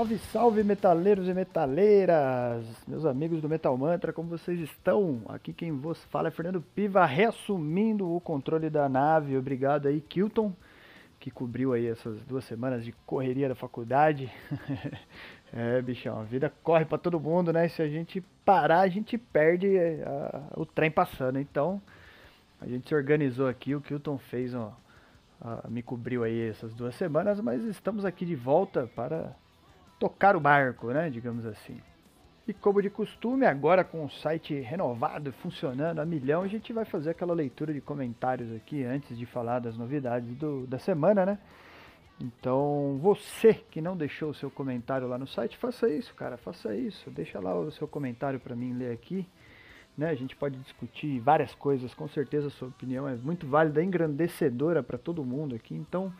Salve, salve, metaleiros e metaleiras! Meus amigos do Metal Mantra, como vocês estão? Aqui quem vos fala é Fernando Piva, reassumindo o controle da nave. Obrigado aí, Kilton, que cobriu aí essas duas semanas de correria da faculdade. é, bichão, a vida corre para todo mundo, né? Se a gente parar, a gente perde é, a, o trem passando. Então, a gente se organizou aqui, o Kilton fez, ó, a, me cobriu aí essas duas semanas, mas estamos aqui de volta para tocar o barco, né, digamos assim. E como de costume, agora com o site renovado, funcionando a milhão, a gente vai fazer aquela leitura de comentários aqui antes de falar das novidades do, da semana, né? Então, você que não deixou o seu comentário lá no site, faça isso, cara, faça isso. Deixa lá o seu comentário para mim ler aqui. Né? A gente pode discutir várias coisas, com certeza a sua opinião é muito válida, engrandecedora para todo mundo aqui. Então,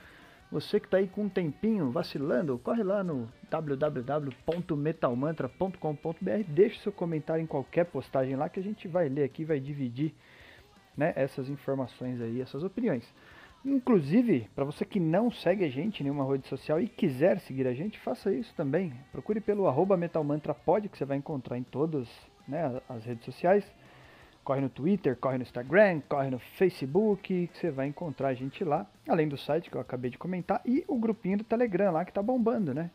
você que está aí com um tempinho vacilando, corre lá no www.metalmantra.com.br, deixe seu comentário em qualquer postagem lá que a gente vai ler aqui, vai dividir né, essas informações aí, essas opiniões. Inclusive, para você que não segue a gente em nenhuma rede social e quiser seguir a gente, faça isso também. Procure pelo arroba metalmantrapod, que você vai encontrar em todas né, as redes sociais. Corre no Twitter, corre no Instagram, corre no Facebook, você vai encontrar a gente lá, além do site que eu acabei de comentar, e o grupinho do Telegram lá que tá bombando, né?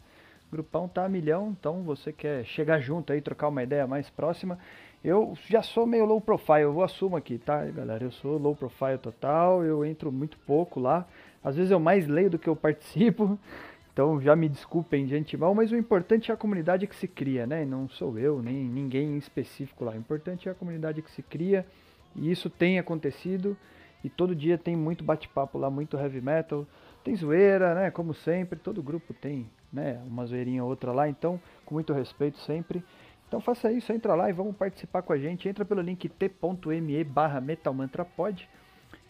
O grupão tá a milhão, então você quer chegar junto aí, trocar uma ideia mais próxima. Eu já sou meio low profile, eu assumo aqui, tá, galera? Eu sou low profile total, eu entro muito pouco lá. Às vezes eu mais leio do que eu participo. Então já me desculpem de antemão, mas o importante é a comunidade que se cria, né? Não sou eu, nem ninguém em específico lá. O importante é a comunidade que se cria e isso tem acontecido e todo dia tem muito bate-papo lá, muito heavy metal. Tem zoeira, né? Como sempre, todo grupo tem, né? Uma zoeirinha ou outra lá, então com muito respeito sempre. Então faça isso, entra lá e vamos participar com a gente. Entra pelo link t.me barra metalmantrapod.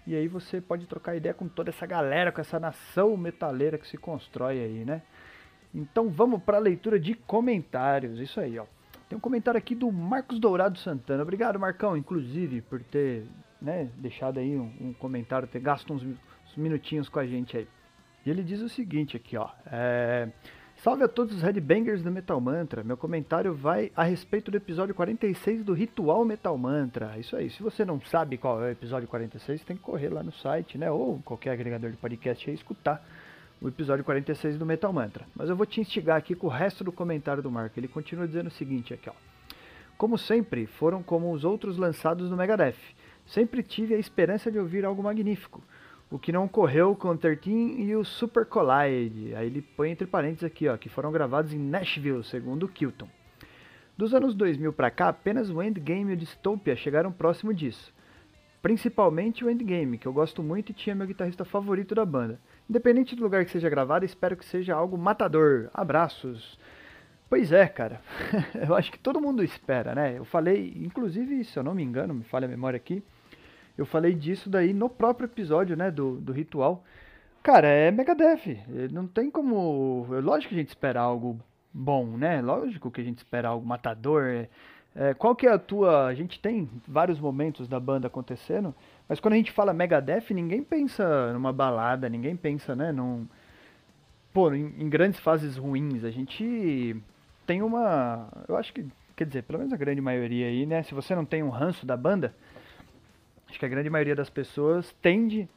E aí você pode trocar ideia com toda essa galera, com essa nação metaleira que se constrói aí, né? Então vamos para a leitura de comentários. Isso aí, ó. Tem um comentário aqui do Marcos Dourado Santana. Obrigado, Marcão, inclusive, por ter né, deixado aí um, um comentário, ter gasto uns, uns, minutinhos com a gente aí. E ele diz o seguinte aqui, ó. É, Salve a todos os headbangers do Metal Mantra. Meu comentário vai a respeito do episódio 46 do Ritual Metal Mantra. Isso aí, se você não sabe qual é o episódio 46, tem que correr lá no site, né? Ou qualquer agregador de podcast e escutar o episódio 46 do Metal Mantra. Mas eu vou te instigar aqui com o resto do comentário do Marco. Ele continua dizendo o seguinte aqui, ó. Como sempre, foram como os outros lançados no Megadeth. Sempre tive a esperança de ouvir algo magnífico o que não ocorreu com o 13 e o Super Collide. Aí ele põe entre parênteses aqui, ó, que foram gravados em Nashville, segundo Kilton. Dos anos 2000 para cá, apenas o Endgame e o Dystopia chegaram próximo disso. Principalmente o Endgame, que eu gosto muito e tinha meu guitarrista favorito da banda. Independente do lugar que seja gravado, espero que seja algo matador. Abraços. Pois é, cara. eu acho que todo mundo espera, né? Eu falei, inclusive, se eu não me engano, me falha a memória aqui, eu falei disso daí no próprio episódio, né, do, do ritual. Cara, é Megadeth. Não tem como. É lógico que a gente espera algo bom, né? Lógico que a gente espera algo matador. É, é, qual que é a tua. A gente tem vários momentos da banda acontecendo, mas quando a gente fala Megadeth, ninguém pensa numa balada, ninguém pensa, né, num. Pô, em, em grandes fases ruins. A gente tem uma. Eu acho que. Quer dizer, pelo menos a grande maioria aí, né? Se você não tem um ranço da banda, Acho que a grande maioria das pessoas tende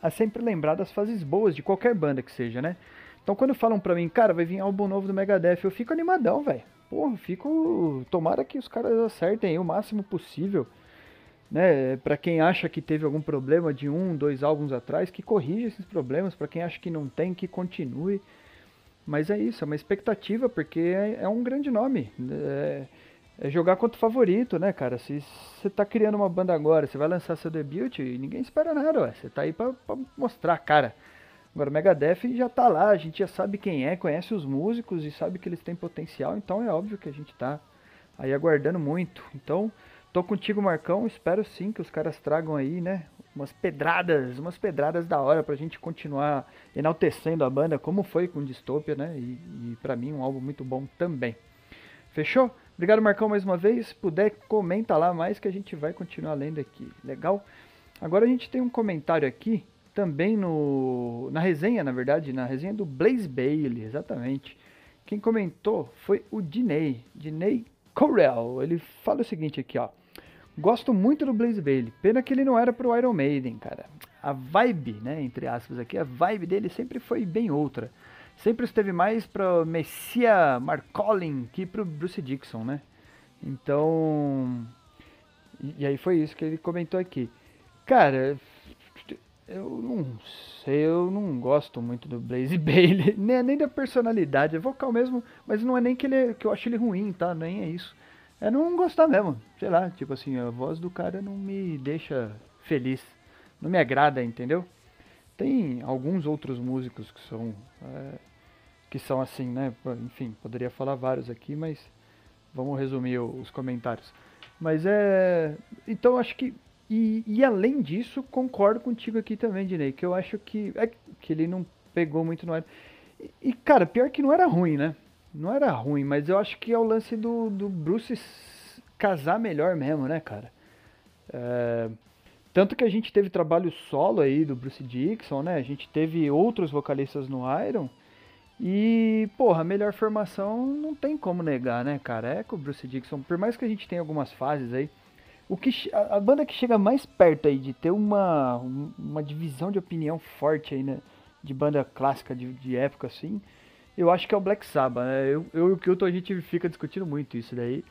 a sempre lembrar das fases boas de qualquer banda que seja, né? Então quando falam pra mim, cara, vai vir álbum novo do Megadeth, eu fico animadão, velho. Porra, fico. Tomara que os caras acertem o máximo possível. Né, para quem acha que teve algum problema de um, dois álbuns atrás, que corrija esses problemas. Para quem acha que não tem, que continue. Mas é isso, é uma expectativa, porque é, é um grande nome. É, é jogar contra o favorito, né, cara? Se você tá criando uma banda agora, você vai lançar seu debut e ninguém espera nada, ué. Você tá aí pra, pra mostrar, cara. Agora o Megadeth já tá lá, a gente já sabe quem é, conhece os músicos e sabe que eles têm potencial, então é óbvio que a gente tá aí aguardando muito. Então, tô contigo, Marcão, espero sim que os caras tragam aí, né, umas pedradas, umas pedradas da hora pra gente continuar enaltecendo a banda, como foi com Dystopia, né, e, e pra mim um álbum muito bom também. Fechou? Obrigado, Marcão, mais uma vez. Se puder, comenta lá mais que a gente vai continuar lendo aqui. Legal? Agora a gente tem um comentário aqui, também no, na resenha, na verdade, na resenha do Blaze Bailey, exatamente. quem comentou foi o Diney, Diney Corel. Ele fala o seguinte aqui, ó. Gosto muito do Blaze Bailey. Pena que ele não era pro Iron Maiden, cara. A vibe, né, entre aspas aqui, a vibe dele sempre foi bem outra. Sempre esteve mais pro Messia Marcolin que pro Bruce Dixon, né? Então, e, aí foi isso que ele comentou aqui. Cara, eu não sei, eu não gosto muito do Blaze Bailey, nem, nem da personalidade, é vocal mesmo, mas não é nem que, ele, que eu acho ele ruim, tá? Nem é isso. É não gostar mesmo, sei lá, tipo assim, a voz do cara não me deixa feliz, não me agrada, entendeu? Tem alguns outros músicos que são, é, que são assim, né? Enfim, poderia falar vários aqui, mas vamos resumir os comentários. Mas é. Então acho que. E, e, além disso, concordo contigo aqui também, Dinei, que eu acho que. É que ele não pegou muito no ar. E, e, cara, pior que não era ruim, né? Não era ruim, mas eu acho que é o lance do, do Bruce casar melhor mesmo, né, cara? É, tanto que a gente teve trabalho solo aí do Bruce Dixon, né? A gente teve outros vocalistas no Iron. E, porra, a melhor formação não tem como negar, né, cara? É com o Bruce Dixon. Por mais que a gente tenha algumas fases aí. O que, a, a banda que chega mais perto aí de ter uma, uma divisão de opinião forte aí, né? De banda clássica de, de época assim. Eu acho que é o Black Sabbath, né? Eu, eu e o Kilton a gente fica discutindo muito isso daí.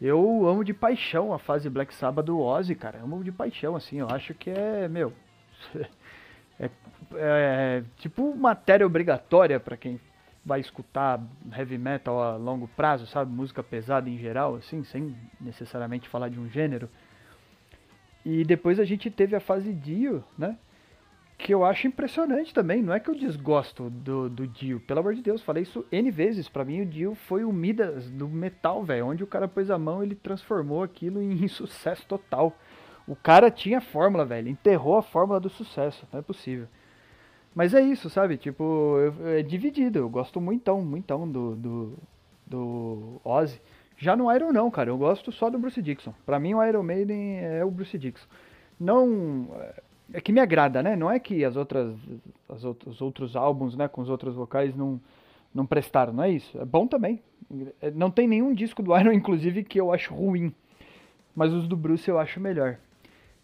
Eu amo de paixão a fase Black Sabbath do Ozzy, cara. Amo de paixão, assim. Eu acho que é, meu. É, é tipo matéria obrigatória para quem vai escutar heavy metal a longo prazo, sabe? Música pesada em geral, assim, sem necessariamente falar de um gênero. E depois a gente teve a fase Dio, né? Que eu acho impressionante também. Não é que eu desgosto do, do Dio, pelo amor de Deus, falei isso N vezes. Para mim, o Dio foi o Midas do metal, velho. Onde o cara pôs a mão, ele transformou aquilo em sucesso total. O cara tinha fórmula, velho. Enterrou a fórmula do sucesso. Não é possível. Mas é isso, sabe? Tipo, é dividido. Eu gosto muitão, muitão do, do, do Ozzy. Já no Iron não, cara. Eu gosto só do Bruce Dixon. Pra mim o Iron Maiden é o Bruce Dixon. Não... É que me agrada, né? Não é que as outras... As outros, os outros álbuns, né? Com os outros vocais não, não prestaram. Não é isso. É bom também. Não tem nenhum disco do Iron, inclusive, que eu acho ruim. Mas os do Bruce eu acho melhor.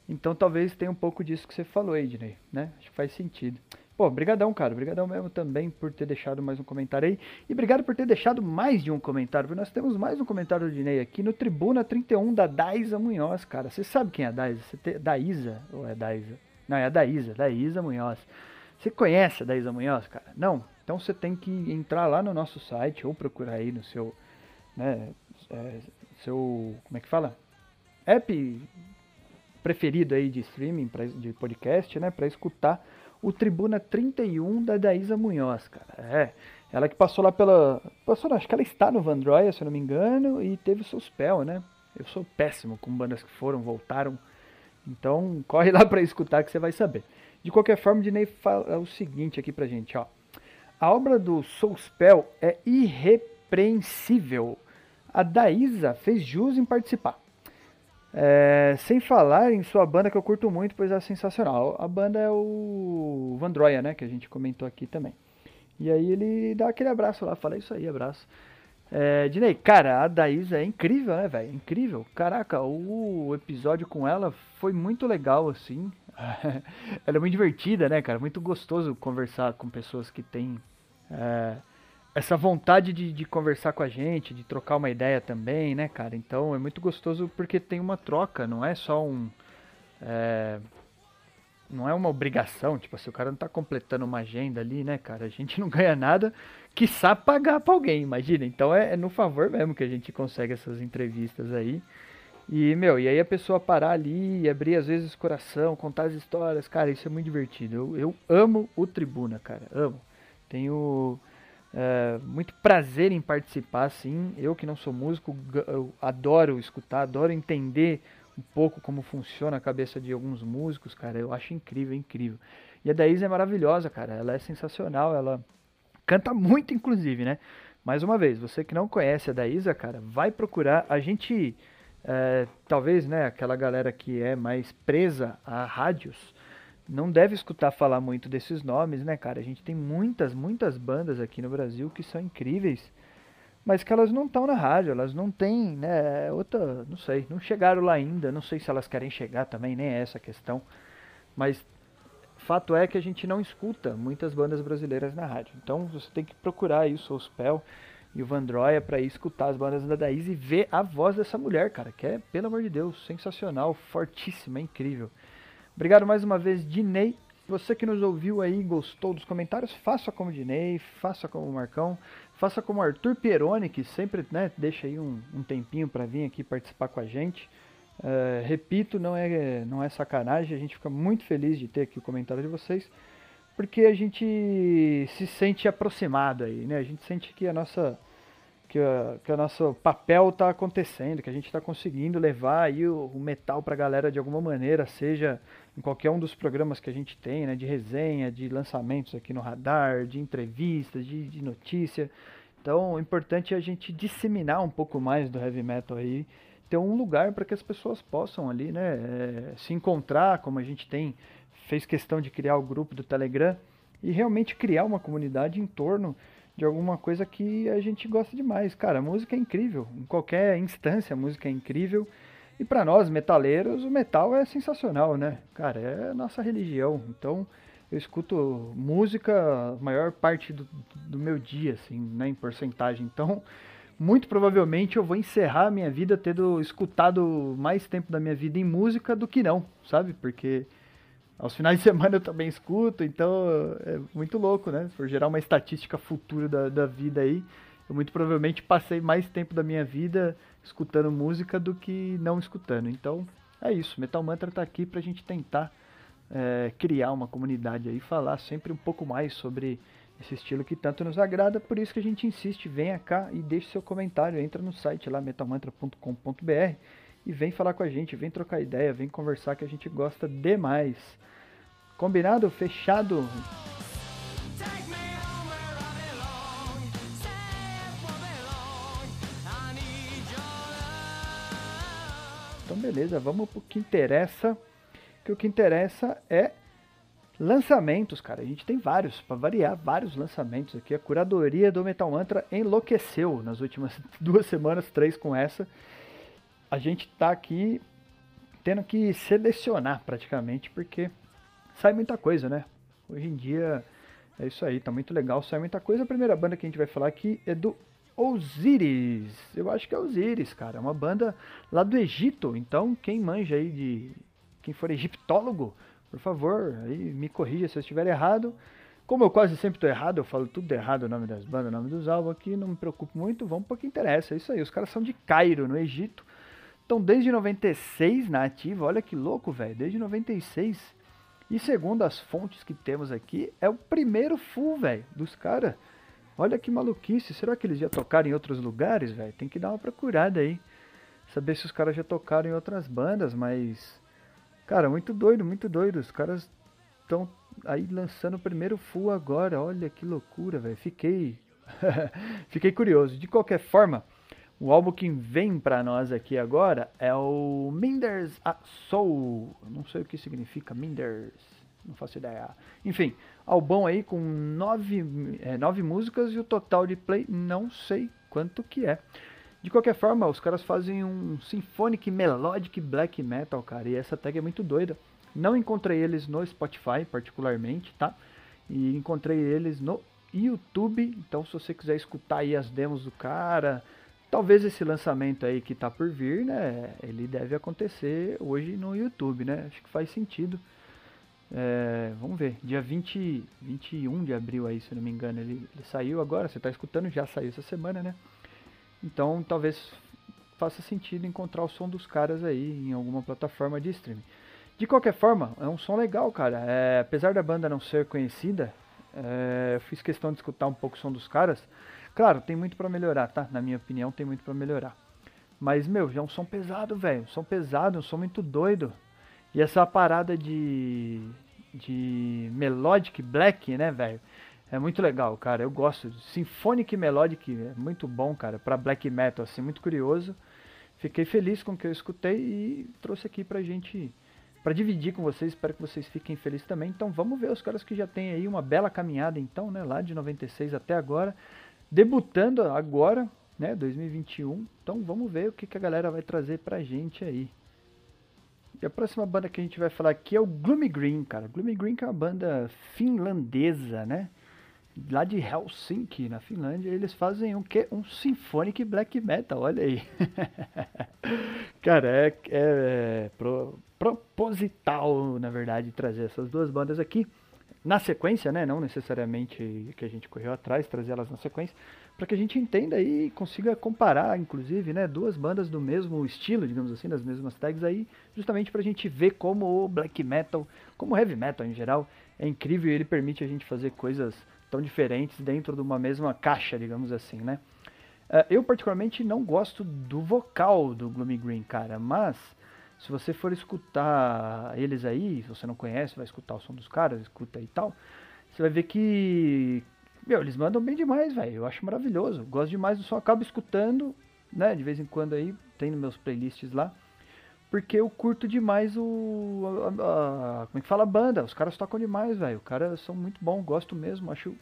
Então talvez tenha um pouco disso que você falou, Edney, né? Acho que faz sentido. Pô, brigadão, cara. Brigadão mesmo também por ter deixado mais um comentário aí. E obrigado por ter deixado mais de um comentário. Porque nós temos mais um comentário do Dinei aqui no Tribuna 31 da Daisa Munhoz, cara. Você sabe quem é a Daisa? Você tem... Daísa? Ou é Daisa? Não, é a Daísa. Daísa Munhoz. Você conhece a Daísa Munhoz, cara? Não? Então você tem que entrar lá no nosso site ou procurar aí no seu... Né, é, seu... Como é que fala? App preferido aí de streaming, pra, de podcast, né? Pra escutar o Tribuna 31 da Daísa Munhoz, cara. É, ela que passou lá pela. Passou, não, acho que ela está no Vandroia, se eu não me engano, e teve o seu spell, né? Eu sou péssimo com bandas que foram, voltaram. Então, corre lá para escutar que você vai saber. De qualquer forma, o Dinei fala o seguinte aqui pra gente, ó. A obra do Soulspell é irrepreensível. A Daísa fez jus em participar. É, sem falar em sua banda que eu curto muito, pois é sensacional. A banda é o Vandroia, né? Que a gente comentou aqui também. E aí ele dá aquele abraço lá, fala isso aí, abraço. É, Dinei, cara, a Daísa é incrível, né, velho? Incrível. Caraca, o episódio com ela foi muito legal, assim. ela é muito divertida, né, cara? Muito gostoso conversar com pessoas que têm. É, essa vontade de, de, conversar com a gente, de trocar uma ideia também, né, cara? Então é muito gostoso porque tem uma troca, não é só um. É, não é uma obrigação, tipo, se o cara não tá completando uma agenda ali, né, cara? A gente não ganha nada, que sabe pagar pra alguém, imagina. Então é, é no favor mesmo que a gente consegue essas entrevistas aí. E, meu, e aí a pessoa parar ali, abrir às vezes o coração, contar as histórias, cara, isso é muito divertido. Eu, eu amo o Tribuna, cara, amo. Tenho é, muito prazer em participar, sim. Eu que não sou músico, adoro escutar, adoro entender um pouco como funciona a cabeça de alguns músicos, cara. Eu acho incrível, incrível. E a Daísa é maravilhosa, cara. Ela é sensacional, ela canta muito, inclusive, né? Mais uma vez, você que não conhece a Daísa, cara, vai procurar. A gente, é, talvez, né, aquela galera que é mais presa a rádios, não deve escutar falar muito desses nomes, né, cara? A gente tem muitas, muitas bandas aqui no Brasil que são incríveis. mas que elas não estão na rádio, elas não têm, né, outra, não sei, não chegaram lá ainda, não sei se elas querem chegar também, nem é essa a questão, mas fato é que a gente não escuta muitas bandas brasileiras na rádio, então você tem que procurar aí o Soulspell e o Vandroia para ir escutar as bandas da Daís e ver a voz dessa mulher, cara, que é, pelo amor de Deus, sensacional, fortíssima, incrível. Obrigado mais uma vez, Dinei. Você que nos ouviu aí gostou dos comentários, faça como Dinei, faça como Marcão, faça como Arthur Pieroni, que sempre né, deixa aí um, um tempinho para vir aqui participar com a gente. Uh, repito, não é, não é sacanagem, a gente fica muito feliz de ter aqui o comentário de vocês, porque a gente se sente aproximado aí, né? A gente sente que a nossa que, a, que o nosso papel está acontecendo, que a gente está conseguindo levar aí o, o metal para a galera de alguma maneira, seja em qualquer um dos programas que a gente tem, né, de resenha, de lançamentos aqui no radar, de entrevistas, de, de notícia. Então, o importante é a gente disseminar um pouco mais do heavy metal aí, ter um lugar para que as pessoas possam ali, né, é, se encontrar, como a gente tem fez questão de criar o grupo do Telegram e realmente criar uma comunidade em torno de alguma coisa que a gente gosta demais. Cara, a música é incrível. Em qualquer instância, a música é incrível. E para nós, metaleiros, o metal é sensacional, né? Cara, é a nossa religião. Então, eu escuto música a maior parte do, do meu dia, assim, né, em porcentagem. Então, muito provavelmente eu vou encerrar a minha vida tendo escutado mais tempo da minha vida em música do que não, sabe? Porque aos finais de semana eu também escuto, então é muito louco, né? For gerar uma estatística futura da, da vida aí, eu muito provavelmente passei mais tempo da minha vida escutando música do que não escutando. Então é isso, Metal Mantra tá aqui pra gente tentar é, criar uma comunidade aí, falar sempre um pouco mais sobre esse estilo que tanto nos agrada, por isso que a gente insiste, venha cá e deixe seu comentário, entra no site lá metalmantra.com.br e vem falar com a gente, vem trocar ideia, vem conversar que a gente gosta demais. Combinado? Fechado? Então beleza, vamos pro que interessa. Que o que interessa é lançamentos, cara. A gente tem vários, para variar, vários lançamentos aqui. A curadoria do Metal Mantra enlouqueceu nas últimas duas semanas, três com essa. A gente tá aqui tendo que selecionar praticamente, porque sai muita coisa, né? Hoje em dia é isso aí, tá muito legal, sai muita coisa. A primeira banda que a gente vai falar aqui é do Osiris. Eu acho que é Osiris, cara. É uma banda lá do Egito. Então, quem manja aí de. Quem for egiptólogo, por favor, aí me corrija se eu estiver errado. Como eu quase sempre estou errado, eu falo tudo errado o nome das bandas, o nome dos álbuns aqui, não me preocupo muito, vamos para o que interessa. É isso aí, os caras são de Cairo, no Egito. Estão desde 96 na ativa, olha que louco, velho. Desde 96 e segundo as fontes que temos aqui, é o primeiro full, velho, dos caras. Olha que maluquice. Será que eles já tocaram em outros lugares, velho? Tem que dar uma procurada aí. Saber se os caras já tocaram em outras bandas, mas. Cara, muito doido, muito doido. Os caras estão aí lançando o primeiro full agora. Olha que loucura, velho. Fiquei. Fiquei curioso. De qualquer forma, o álbum que vem para nós aqui agora é o Minders a Soul. Não sei o que significa Minders, não faço ideia. Enfim, álbum aí com nove, é, nove músicas e o total de play não sei quanto que é. De qualquer forma, os caras fazem um Symphonic Melodic Black Metal, cara, e essa tag é muito doida. Não encontrei eles no Spotify, particularmente, tá? E encontrei eles no YouTube, então se você quiser escutar aí as demos do cara, Talvez esse lançamento aí que tá por vir, né, ele deve acontecer hoje no YouTube, né? Acho que faz sentido. É, vamos ver, dia 20, 21 de abril aí, se não me engano, ele, ele saiu agora, você está escutando, já saiu essa semana, né? Então talvez faça sentido encontrar o som dos caras aí em alguma plataforma de streaming. De qualquer forma, é um som legal, cara. É, apesar da banda não ser conhecida, é, eu fiz questão de escutar um pouco o som dos caras. Claro, tem muito para melhorar, tá? Na minha opinião, tem muito para melhorar. Mas, meu, já é um som pesado, velho. Um som pesado, um som muito doido. E essa parada de. de Melodic Black, né, velho? É muito legal, cara. Eu gosto. Symphonic Melodic é muito bom, cara. Pra black metal, assim, muito curioso. Fiquei feliz com o que eu escutei e trouxe aqui pra gente. Pra dividir com vocês. Espero que vocês fiquem felizes também. Então vamos ver os caras que já têm aí uma bela caminhada, então, né? Lá de 96 até agora debutando agora né? 2021. Então vamos ver o que, que a galera vai trazer pra gente aí. E a próxima banda que a gente vai falar aqui é o Gloomy Green, cara. Gloomy Green que é uma banda finlandesa, né? Lá de Helsinki, na Finlândia, eles fazem um que um symphonic black metal, olha aí. cara, é, é, é pro, proposital, na verdade, trazer essas duas bandas aqui na sequência, né? Não necessariamente que a gente correu atrás, trazer elas na sequência, para que a gente entenda e consiga comparar, inclusive, né, duas bandas do mesmo estilo, digamos assim, das mesmas tags aí, justamente para a gente ver como o black metal, como o heavy metal em geral, é incrível e ele permite a gente fazer coisas tão diferentes dentro de uma mesma caixa, digamos assim, né? Uh, eu particularmente não gosto do vocal do Gloomy Green, cara, mas se você for escutar eles aí, se você não conhece, vai escutar o som dos caras, escuta e tal, você vai ver que meu, eles mandam bem demais, velho. Eu acho maravilhoso. Gosto demais do som. Acabo escutando, né? De vez em quando aí, tem nos meus playlists lá. Porque eu curto demais o. A, a, como é que fala a banda? Os caras tocam demais, velho. Os caras são muito bons, gosto mesmo. Acho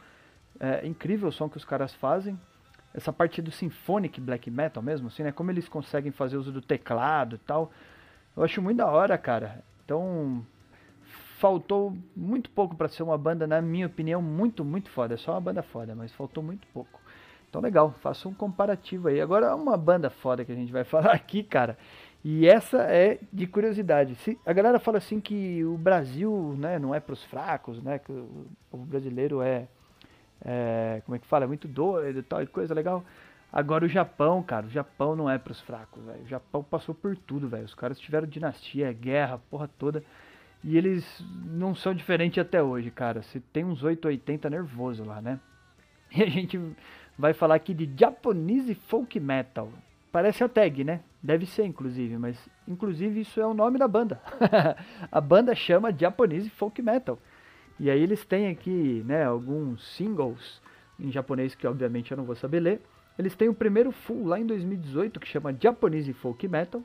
é, incrível o som que os caras fazem. Essa parte do symphonic black metal mesmo, assim, né? Como eles conseguem fazer uso do teclado e tal. Eu acho muito da hora, cara. Então, faltou muito pouco para ser uma banda, na minha opinião, muito, muito foda. É só uma banda foda, mas faltou muito pouco. Então legal, faço um comparativo aí. Agora uma banda foda que a gente vai falar aqui, cara. E essa é de curiosidade. Se, a galera fala assim que o Brasil, né, não é para os fracos, né, que o povo brasileiro é, é, como é que fala, é muito doido e tal, e coisa legal. Agora o Japão, cara, o Japão não é para os fracos, velho. O Japão passou por tudo, velho. Os caras tiveram dinastia, guerra, porra toda. E eles não são diferentes até hoje, cara. Se tem uns 880 nervoso lá, né? E a gente vai falar aqui de Japanese Folk Metal. Parece a tag, né? Deve ser, inclusive, mas inclusive isso é o nome da banda. a banda chama Japanese Folk Metal. E aí eles têm aqui, né, alguns singles em japonês que obviamente eu não vou saber ler. Eles têm o primeiro full lá em 2018 que chama Japanese Folk Metal.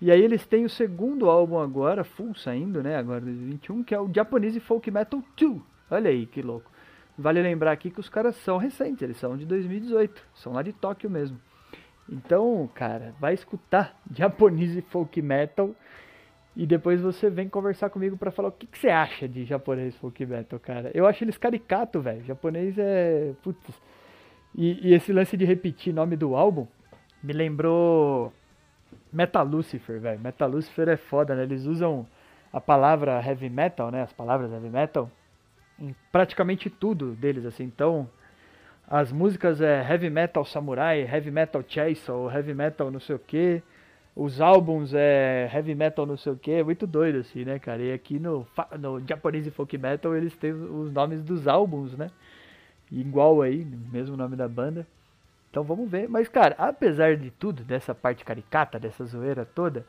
E aí eles têm o segundo álbum agora, full saindo, né, agora 2021, que é o Japanese Folk Metal 2. Olha aí que louco. Vale lembrar aqui que os caras são recentes, eles são de 2018, são lá de Tóquio mesmo. Então, cara, vai escutar Japanese Folk Metal e depois você vem conversar comigo para falar o que, que, você acha de japonês folk metal, cara. Eu acho eles caricato, velho. Japonês é. Putz. E, e esse lance de repetir nome do álbum me lembrou Metal Lucifer, velho. Metal Lucifer é foda, né? Eles usam a palavra heavy metal, né? As palavras heavy metal em praticamente tudo deles, assim. Então, as músicas é heavy metal samurai, heavy metal chainsaw, heavy metal não sei o que. Os álbuns é heavy metal não sei o que, é muito doido assim, né, cara? E aqui no, no Japanese Folk Metal eles têm os nomes dos álbuns, né? Igual aí, mesmo nome da banda. Então vamos ver. Mas, cara, apesar de tudo, dessa parte caricata, dessa zoeira toda,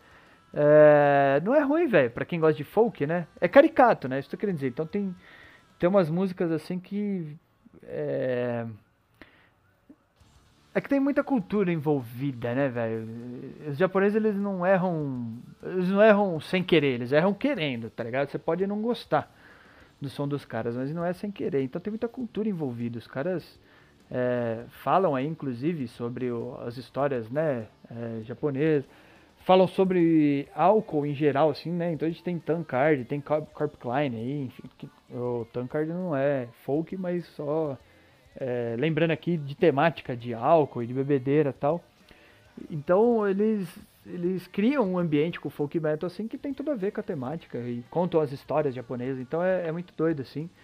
é... não é ruim, velho, pra quem gosta de folk, né? É caricato, né? Isso tô querendo dizer. Então tem, tem umas músicas assim que. É... É que tem muita cultura envolvida, né, velho? Os japoneses, eles não erram. Eles não erram sem querer, eles erram querendo, tá ligado? Você pode não gostar do som dos caras, mas não é sem querer. Então tem muita cultura envolvida. Os caras é, falam aí, inclusive, sobre o, as histórias, né, é, japonesas, falam sobre álcool em geral, assim, né, então a gente tem Tankard, tem Corp Klein aí, enfim, o Tankard não é folk, mas só, é, lembrando aqui de temática de álcool e de bebedeira tal, então eles eles criam um ambiente com folk metal assim que tem tudo a ver com a temática e contam as histórias japonesas, então é, é muito doido assim.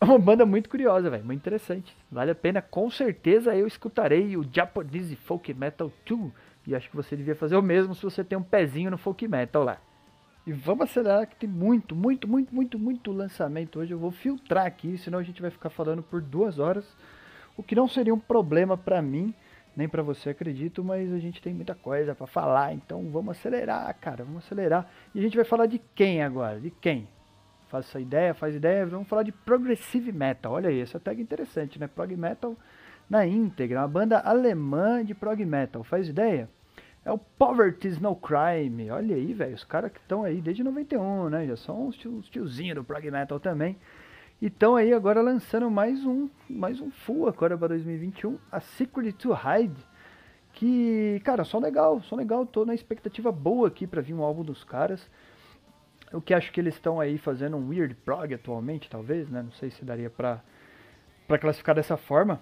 É uma banda muito curiosa, velho, muito interessante. Vale a pena, com certeza eu escutarei o Japanese Folk Metal 2. E acho que você devia fazer o mesmo se você tem um pezinho no folk metal lá. E vamos acelerar que tem muito, muito, muito, muito, muito lançamento hoje. Eu vou filtrar aqui, senão a gente vai ficar falando por duas horas. O que não seria um problema para mim, nem para você, acredito, mas a gente tem muita coisa para falar. Então vamos acelerar, cara, vamos acelerar. E a gente vai falar de quem agora? De quem? faz essa ideia, faz ideia, vamos falar de Progressive Metal. Olha aí, essa tag é interessante, né? Prog Metal na íntegra, uma banda alemã de Prog Metal. Faz ideia? É o Poverty's No Crime. Olha aí, velho, os caras que estão aí desde 91, né? Já são os, tio, tiozinhos do Prog Metal também. E estão aí agora lançando mais um, mais um full agora para 2021, a Secret to Hide, Que, cara, som legal, som legal, tô na expectativa boa aqui para vir um álbum dos caras. O que acho que eles estão aí fazendo um weird prog atualmente, talvez, né? Não sei se daria pra, pra classificar dessa forma.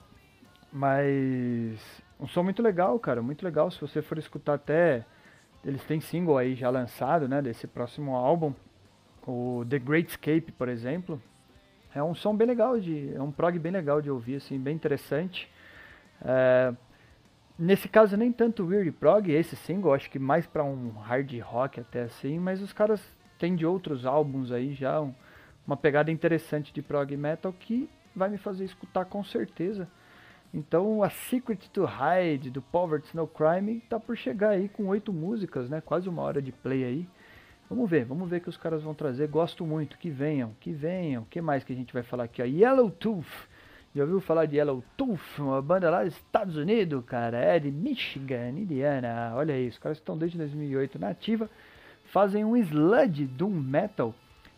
Mas um som muito legal, cara, muito legal. Se você for escutar até. Eles têm single aí já lançado, né? Desse próximo álbum. O The Great Escape, por exemplo. É um som bem legal, de, é um prog bem legal de ouvir, assim, bem interessante. É, nesse caso, nem tanto Weird Prog, esse single, acho que mais para um hard rock até assim, mas os caras tem de outros álbuns aí já um, uma pegada interessante de prog metal que vai me fazer escutar com certeza. Então a Secret to Hide do Poverty No Crime tá por chegar aí com oito músicas, né? Quase uma hora de play aí. Vamos ver, vamos ver o que os caras vão trazer. Gosto muito, que venham, que venham. O que mais que a gente vai falar aqui? Ó? Yellow Tooth. Já ouviu falar de Yellow Tooth? Uma banda lá dos Estados Unidos, cara. É de Michigan, Indiana. Olha aí, os caras estão desde 2008 na ativa fazem um sludge doom metal.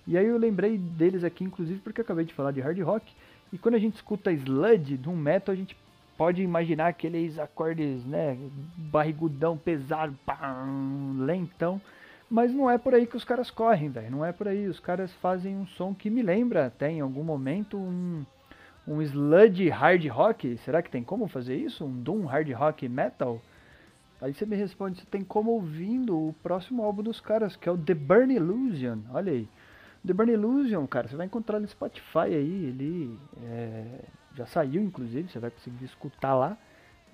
E aí eu lembrei deles aqui, inclusive, porque eu acabei de falar de hard rock. E quando a gente escuta sludge doom metal, a gente pode imaginar aqueles acordes, né, barrigudão, pesado, pam, lentão. Mas não é por aí que os caras correm, velho. Não é por aí. Os caras fazem um som que me lembra até em algum momento um, um sludge hard rock. Será que tem como fazer isso? Um doom hard rock metal? Aí você me responde, você tem como ouvindo o próximo álbum dos caras, que é o The Burn Illusion. Olha aí. The Burn Illusion, cara, você vai encontrar no Spotify aí, ele é, já saiu, inclusive, você vai conseguir escutar lá,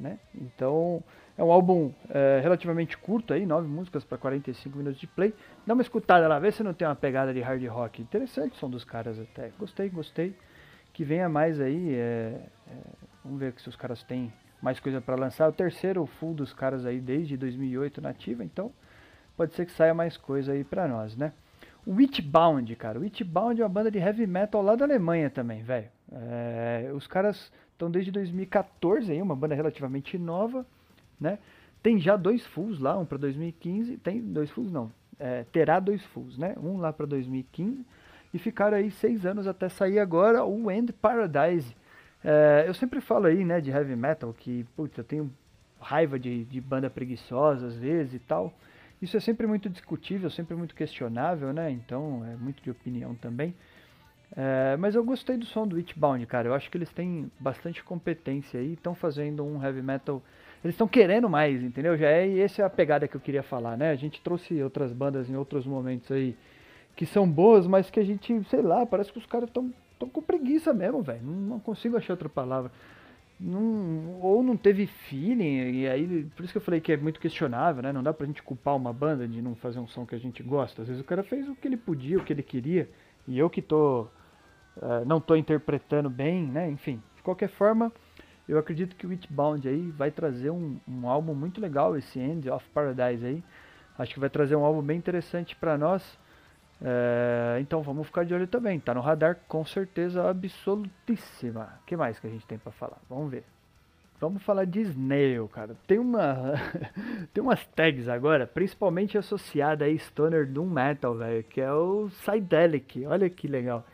né? Então, é um álbum é, relativamente curto aí, nove músicas para 45 minutos de play. Dá uma escutada lá, vê se não tem uma pegada de hard rock. Interessante o som dos caras até. Gostei, gostei. Que venha mais aí, é, é vamos ver se os caras têm mais coisa para lançar. O terceiro full dos caras aí desde 2008 nativa, então pode ser que saia mais coisa aí para nós, né? Witchbound, cara. Witchbound é uma banda de heavy metal lá da Alemanha também, velho. É, os caras estão desde 2014 aí, uma banda relativamente nova, né? Tem já dois fulls lá, um para 2015, tem dois fulls não, é, terá dois fulls, né? Um lá para 2015 e ficaram aí seis anos até sair agora o End Paradise, é, eu sempre falo aí, né, de heavy metal, que, putz, eu tenho raiva de, de banda preguiçosa às vezes e tal. Isso é sempre muito discutível, sempre muito questionável, né? Então é muito de opinião também. É, mas eu gostei do som do Witchbound, cara. Eu acho que eles têm bastante competência aí, estão fazendo um heavy metal. Eles estão querendo mais, entendeu? Já é e essa é a pegada que eu queria falar, né? A gente trouxe outras bandas em outros momentos aí que são boas, mas que a gente, sei lá, parece que os caras estão tô com preguiça mesmo, velho. Não, não, consigo achar outra palavra. Não, ou não teve feeling, e aí, por isso que eu falei que é muito questionável, né? Não dá pra gente culpar uma banda de não fazer um som que a gente gosta. Às vezes o cara fez o que ele podia, o que ele queria, e eu que tô. Uh, não tô interpretando bem, né? Enfim, de qualquer forma, eu acredito que o Witchbound aí vai trazer um, um álbum muito legal, esse End of Paradise aí. Acho que vai trazer um álbum bem interessante para nós. É, então vamos ficar de olho também. Tá no radar com certeza absolutíssima. O que mais que a gente tem para falar? Vamos ver. Vamos falar de Snail, cara. Tem uma tem umas tags agora, principalmente associada a Stoner Doom Metal, velho, que é o Psydelic. Olha que legal.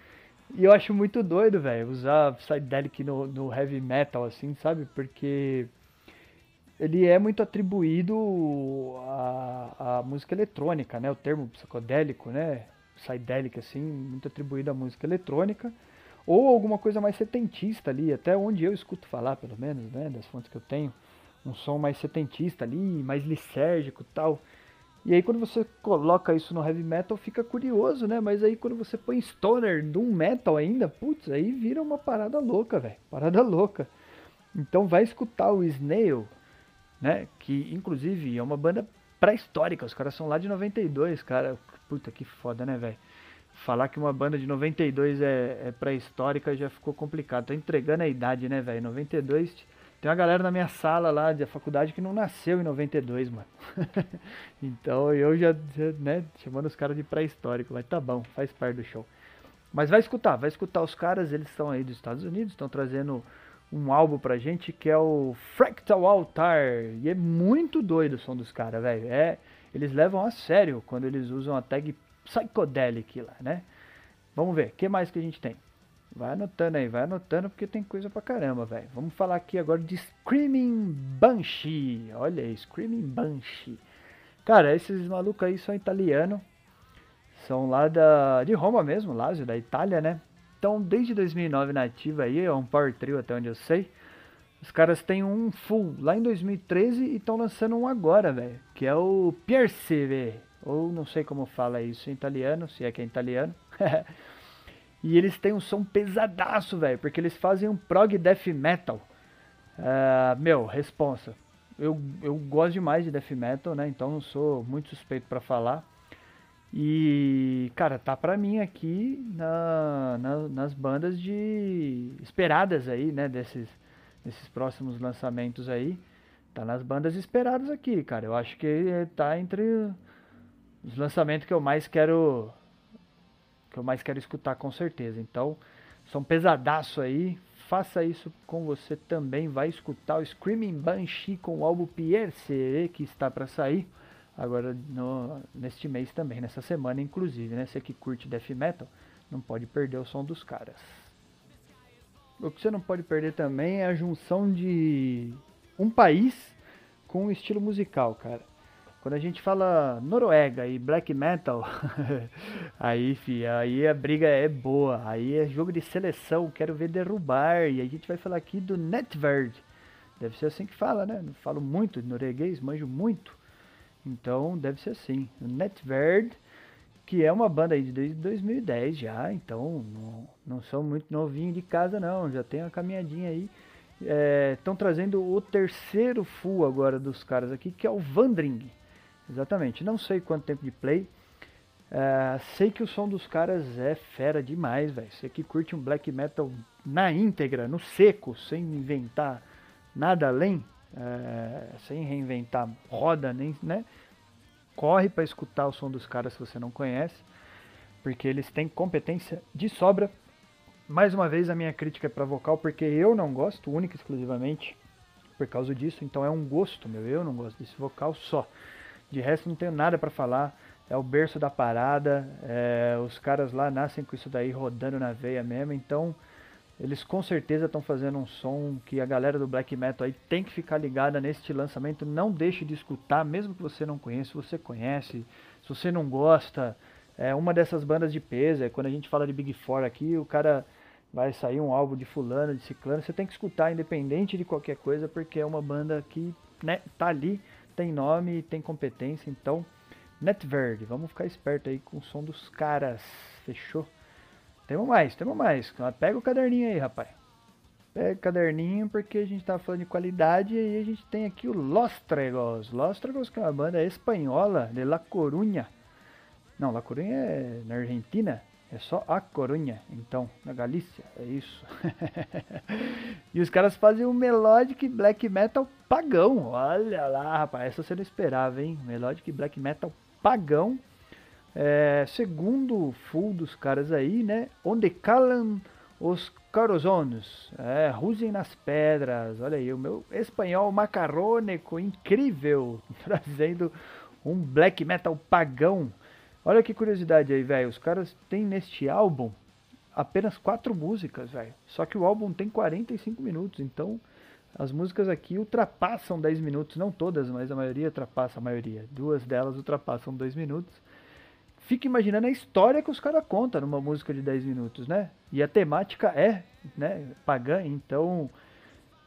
E eu acho muito doido, velho, usar Psydelic no, no heavy metal assim, sabe? Porque ele é muito atribuído à, à música eletrônica, né? O termo psicodélico, né? Psydelic, assim, muito atribuído à música eletrônica, ou alguma coisa mais setentista ali, até onde eu escuto falar, pelo menos, né, das fontes que eu tenho, um som mais setentista ali, mais lisérgico tal. E aí quando você coloca isso no heavy metal fica curioso, né? Mas aí quando você põe stoner doom metal ainda, putz, aí vira uma parada louca, velho. Parada louca. Então vai escutar o Snail, né? Que inclusive é uma banda pré-histórica, os caras são lá de 92, cara. Puta que foda, né, velho? Falar que uma banda de 92 é, é pré-histórica já ficou complicado. Tô entregando a idade, né, velho? 92. Tem uma galera na minha sala lá da faculdade que não nasceu em 92, mano. então eu já, né, chamando os caras de pré-histórico. Mas tá bom, faz parte do show. Mas vai escutar, vai escutar os caras. Eles estão aí dos Estados Unidos, estão trazendo um álbum pra gente que é o Fractal Altar. E é muito doido o som dos caras, velho. É eles levam a sério quando eles usam a tag psychedelic lá, né? Vamos ver, o que mais que a gente tem? Vai anotando aí, vai anotando porque tem coisa pra caramba, velho. Vamos falar aqui agora de Screaming Banshee. Olha aí, Screaming Banshee. Cara, esses malucos aí são italianos. São lá da, de Roma mesmo, Lazio, da Itália, né? Então, desde 2009 na ativa aí, é um power trio até onde eu sei. Os caras têm um full lá em 2013 e estão lançando um agora, velho. Que é o Perceve. Ou não sei como fala isso em italiano, se é que é italiano. e eles têm um som pesadaço, velho. Porque eles fazem um prog death metal. Uh, meu, responsa. Eu, eu gosto demais de death metal, né? Então não sou muito suspeito para falar. E, cara, tá pra mim aqui na, na, nas bandas de esperadas aí, né? Desses, desses próximos lançamentos aí. Tá nas bandas esperadas aqui, cara. Eu acho que tá entre os lançamentos que eu mais quero que eu mais quero escutar com certeza. Então, são pesadaço aí. Faça isso com você também. Vai escutar o Screaming Banshee com o álbum Pierce que está para sair agora no, neste mês também, nessa semana inclusive, né? Você que curte death metal, não pode perder o som dos caras. O que você não pode perder também é a junção de um país com um estilo musical, cara. Quando a gente fala Noruega e black metal, aí, fi, aí a briga é boa. Aí é jogo de seleção, quero ver derrubar. E a gente vai falar aqui do Netverd. Deve ser assim que fala, né? Não falo muito de norueguês, manjo muito. Então deve ser assim. O Netverd, que é uma banda aí de 2010 já, então não, não são muito novinhos de casa não, já tem uma caminhadinha aí. Estão é, trazendo o terceiro full agora dos caras aqui, que é o Vandring. Exatamente, não sei quanto tempo de play. É, sei que o som dos caras é fera demais, velho. Você que curte um black metal na íntegra, no seco, sem inventar nada além, é, sem reinventar roda, nem, né? Corre para escutar o som dos caras se você não conhece, porque eles têm competência de sobra. Mais uma vez a minha crítica é para vocal, porque eu não gosto, única e exclusivamente por causa disso. Então é um gosto meu, eu não gosto desse vocal só. De resto não tenho nada para falar. É o berço da parada. É, os caras lá nascem com isso daí rodando na veia mesmo. Então eles com certeza estão fazendo um som que a galera do black metal aí tem que ficar ligada neste lançamento. Não deixe de escutar, mesmo que você não conheça, você conhece, se você não gosta. É uma dessas bandas de peso. É quando a gente fala de Big Four aqui, o cara vai sair um álbum de fulano, de ciclano. Você tem que escutar, independente de qualquer coisa, porque é uma banda que né, tá ali, tem nome, tem competência. Então, Netverde, vamos ficar esperto aí com o som dos caras. Fechou? Temos mais, temos mais. Pega o caderninho aí, rapaz. Pega o caderninho porque a gente tá falando de qualidade e aí a gente tem aqui o Los Tregos. Los Tregos que é uma banda espanhola de La Coruña. Não, La Coruña é na Argentina. É só a Corunha, então, na Galícia, é isso. e os caras fazem um melodic black metal pagão. Olha lá, rapaz, essa você não esperava, hein? Melodic black metal pagão é, segundo full dos caras aí, né? Onde calam os carozones, é, rusem nas pedras. Olha aí, o meu espanhol macarrônico incrível, trazendo um black metal pagão. Olha que curiosidade aí, velho. Os caras têm neste álbum apenas quatro músicas, velho. Só que o álbum tem 45 minutos, então as músicas aqui ultrapassam 10 minutos, não todas, mas a maioria ultrapassa a maioria. Duas delas ultrapassam 2 minutos fica imaginando a história que os caras contam numa música de 10 minutos, né? E a temática é, né, pagã, então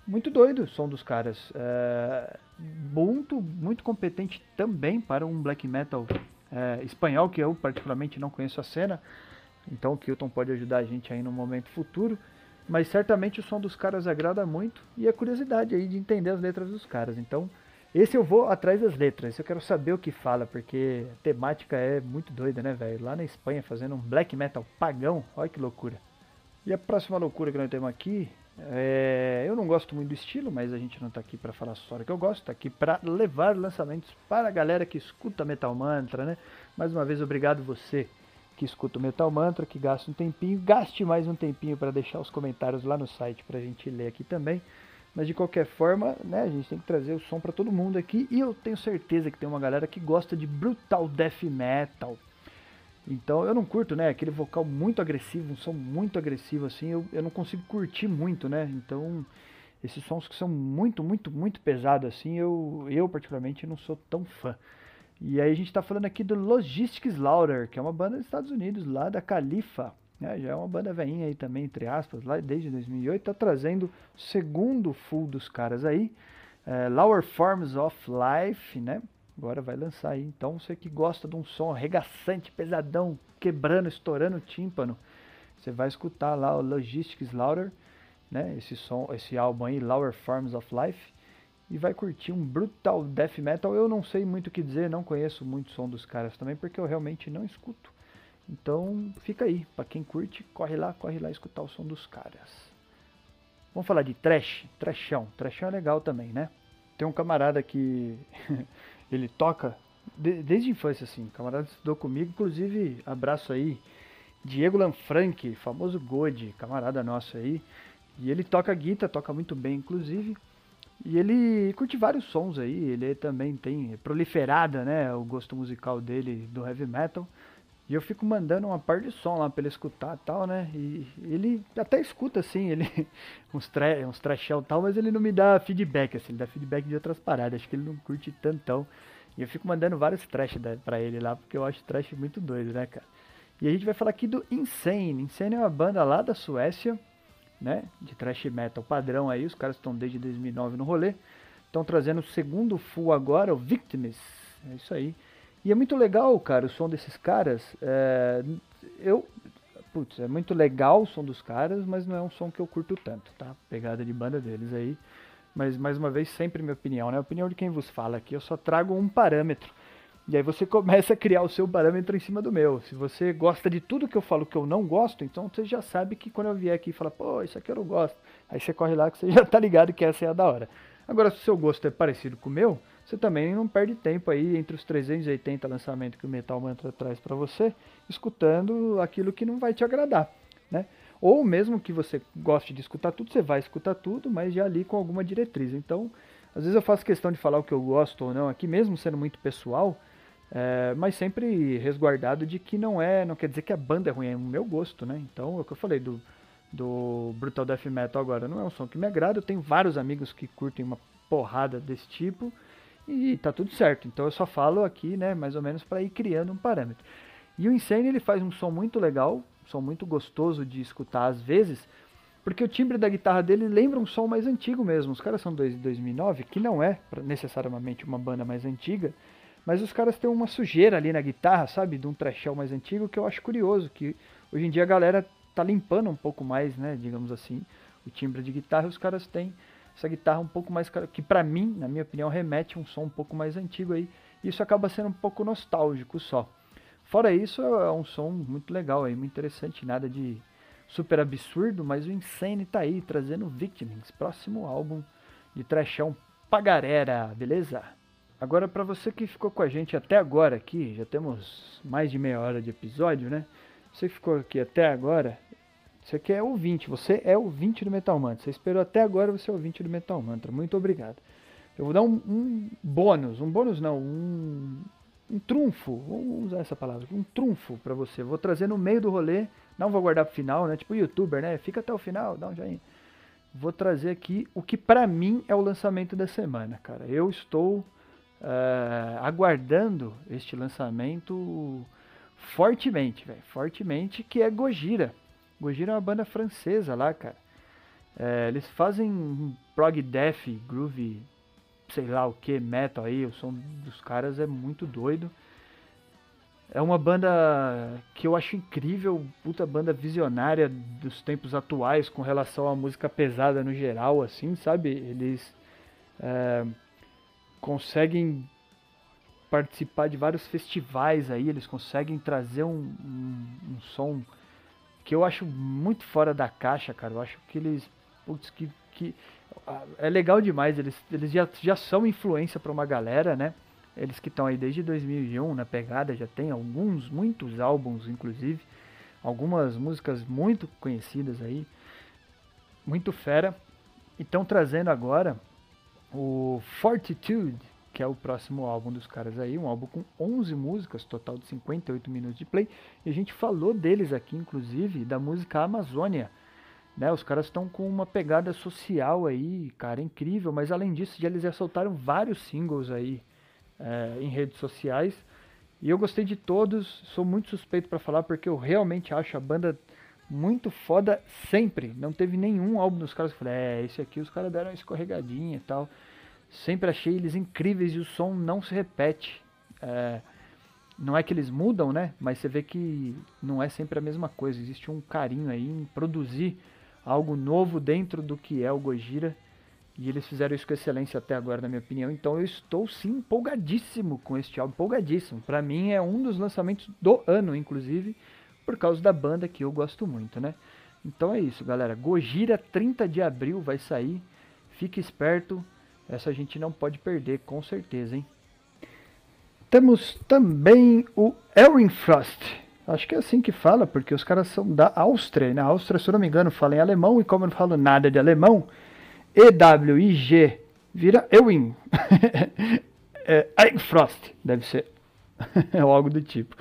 muito doido o som dos caras. É, muito, muito competente também para um black metal é, espanhol, que eu particularmente não conheço a cena. Então o Kilton pode ajudar a gente aí no momento futuro. Mas certamente o som dos caras agrada muito e a curiosidade aí de entender as letras dos caras. Então esse eu vou atrás das letras, eu quero saber o que fala, porque a temática é muito doida, né, velho? Lá na Espanha fazendo um black metal pagão, olha que loucura. E a próxima loucura que nós temos aqui, é... eu não gosto muito do estilo, mas a gente não tá aqui para falar só que eu gosto, tá aqui para levar lançamentos para a galera que escuta Metal Mantra, né? Mais uma vez, obrigado você que escuta o Metal Mantra, que gasta um tempinho, gaste mais um tempinho para deixar os comentários lá no site para a gente ler aqui também. Mas de qualquer forma, né, a gente tem que trazer o som para todo mundo aqui. E eu tenho certeza que tem uma galera que gosta de brutal death metal. Então eu não curto, né? Aquele vocal muito agressivo, um som muito agressivo assim, eu, eu não consigo curtir muito, né? Então esses sons que são muito, muito, muito pesados assim, eu, eu particularmente não sou tão fã. E aí a gente tá falando aqui do Logistics Louder, que é uma banda dos Estados Unidos, lá da Califa. Né? Já é uma banda veinha aí também, entre aspas, lá desde 2008. Tá trazendo o segundo full dos caras aí. É, Lower Forms of Life, né? Agora vai lançar aí. Então você que gosta de um som arregaçante, pesadão, quebrando, estourando o tímpano, você vai escutar lá o Logistics Louder, né? Esse som, esse álbum aí, Lower Forms of Life, e vai curtir um brutal death metal. Eu não sei muito o que dizer, não conheço muito o som dos caras também, porque eu realmente não escuto. Então fica aí, para quem curte, corre lá, corre lá escutar o som dos caras. Vamos falar de trash, trashão. Trashão é legal também, né? Tem um camarada que ele toca de, desde a infância, assim. O camarada estudou comigo, inclusive, abraço aí. Diego Lanfranchi, famoso God, camarada nosso aí. E ele toca guitarra, toca muito bem, inclusive. E ele curte vários sons aí, ele também tem proliferada, né, o gosto musical dele do heavy metal. E eu fico mandando uma par de som lá pra ele escutar e tal, né? E ele até escuta, assim, ele uns, tre uns e tal, mas ele não me dá feedback, assim, ele dá feedback de outras paradas, acho que ele não curte tantão. E eu fico mandando vários trash pra ele lá, porque eu acho trash muito doido, né, cara? E a gente vai falar aqui do Insane. Insane é uma banda lá da Suécia, né? De thrash metal padrão aí, os caras estão desde 2009 no rolê. Estão trazendo o segundo full agora, o Victims. É isso aí. E é muito legal, cara, o som desses caras. É, eu. Putz, é muito legal o som dos caras, mas não é um som que eu curto tanto, tá? Pegada de banda deles aí. Mas, mais uma vez, sempre minha opinião, né? A opinião de quem vos fala aqui. Eu só trago um parâmetro. E aí você começa a criar o seu parâmetro em cima do meu. Se você gosta de tudo que eu falo que eu não gosto, então você já sabe que quando eu vier aqui e falar, pô, isso aqui eu não gosto. Aí você corre lá que você já tá ligado que essa é a da hora. Agora, se o seu gosto é parecido com o meu, você também não perde tempo aí entre os 380 lançamentos que o Metal Mantra traz para você, escutando aquilo que não vai te agradar, né? Ou mesmo que você goste de escutar tudo, você vai escutar tudo, mas já ali com alguma diretriz. Então, às vezes eu faço questão de falar o que eu gosto ou não aqui, mesmo sendo muito pessoal, é, mas sempre resguardado de que não é, não quer dizer que a banda é ruim, é o meu gosto, né? Então, é o que eu falei do, do Brutal Death Metal agora, não é um som que me agrada, eu tenho vários amigos que curtem uma porrada desse tipo, e tá tudo certo. Então eu só falo aqui, né, mais ou menos para ir criando um parâmetro. E o Insane ele faz um som muito legal, um som muito gostoso de escutar às vezes, porque o timbre da guitarra dele lembra um som mais antigo mesmo. Os caras são de 2009, que não é necessariamente uma banda mais antiga, mas os caras têm uma sujeira ali na guitarra, sabe, de um trashão mais antigo que eu acho curioso, que hoje em dia a galera tá limpando um pouco mais, né, digamos assim, o timbre de guitarra, os caras têm essa guitarra um pouco mais que para mim, na minha opinião, remete a um som um pouco mais antigo aí. Isso acaba sendo um pouco nostálgico só. Fora isso, é um som muito legal aí, muito interessante, nada de super absurdo, mas o Insane tá aí trazendo Victims, próximo álbum de trashão pra beleza? Agora para você que ficou com a gente até agora aqui, já temos mais de meia hora de episódio, né? Você ficou aqui até agora, você que é ouvinte, você é ouvinte do Metal Mantra. Você esperou até agora, você é ouvinte do Metal Mantra. Muito obrigado. Eu vou dar um, um bônus, um bônus não, um, um trunfo, vamos usar essa palavra, um trunfo para você. Vou trazer no meio do rolê, não vou guardar pro final, né? Tipo youtuber, né? Fica até o final, dá um joinha. Vou trazer aqui o que para mim é o lançamento da semana, cara. Eu estou uh, aguardando este lançamento fortemente, velho, fortemente, que é Gojira. Gojira é uma banda francesa lá, cara. É, eles fazem prog death, groove, sei lá o que, metal aí. O som dos caras é muito doido. É uma banda que eu acho incrível, puta banda visionária dos tempos atuais com relação à música pesada no geral, assim, sabe? Eles é, conseguem participar de vários festivais aí, eles conseguem trazer um, um, um som que eu acho muito fora da caixa, cara. Eu acho que eles. Putz, que, que é legal demais. Eles, eles já, já são influência para uma galera, né? Eles que estão aí desde 2001 na pegada, já tem alguns, muitos álbuns, inclusive. Algumas músicas muito conhecidas aí. Muito fera. E estão trazendo agora o Fortitude, que é o próximo álbum dos caras aí, um álbum com 11 músicas, total de 58 minutos de play, e a gente falou deles aqui, inclusive, da música Amazônia, né? Os caras estão com uma pegada social aí, cara, incrível, mas além disso, eles já soltaram vários singles aí é, em redes sociais, e eu gostei de todos, sou muito suspeito para falar porque eu realmente acho a banda muito foda sempre. Não teve nenhum álbum dos caras que eu falei, é, esse aqui os caras deram uma escorregadinha e tal. Sempre achei eles incríveis e o som não se repete. É, não é que eles mudam, né? Mas você vê que não é sempre a mesma coisa. Existe um carinho aí em produzir algo novo dentro do que é o Gojira. E eles fizeram isso com excelência até agora, na minha opinião. Então eu estou sim empolgadíssimo com este álbum, empolgadíssimo. Para mim é um dos lançamentos do ano, inclusive, por causa da banda que eu gosto muito, né? Então é isso, galera. Gojira 30 de abril vai sair. Fique esperto. Essa a gente não pode perder, com certeza, hein? Temos também o Elrin Frost. Acho que é assim que fala, porque os caras são da Áustria. Na Áustria, se eu não me engano, falam em alemão, e como eu não falo nada de alemão, E-W-I-G vira Ewin. é, Frost, deve ser. Ou algo do tipo.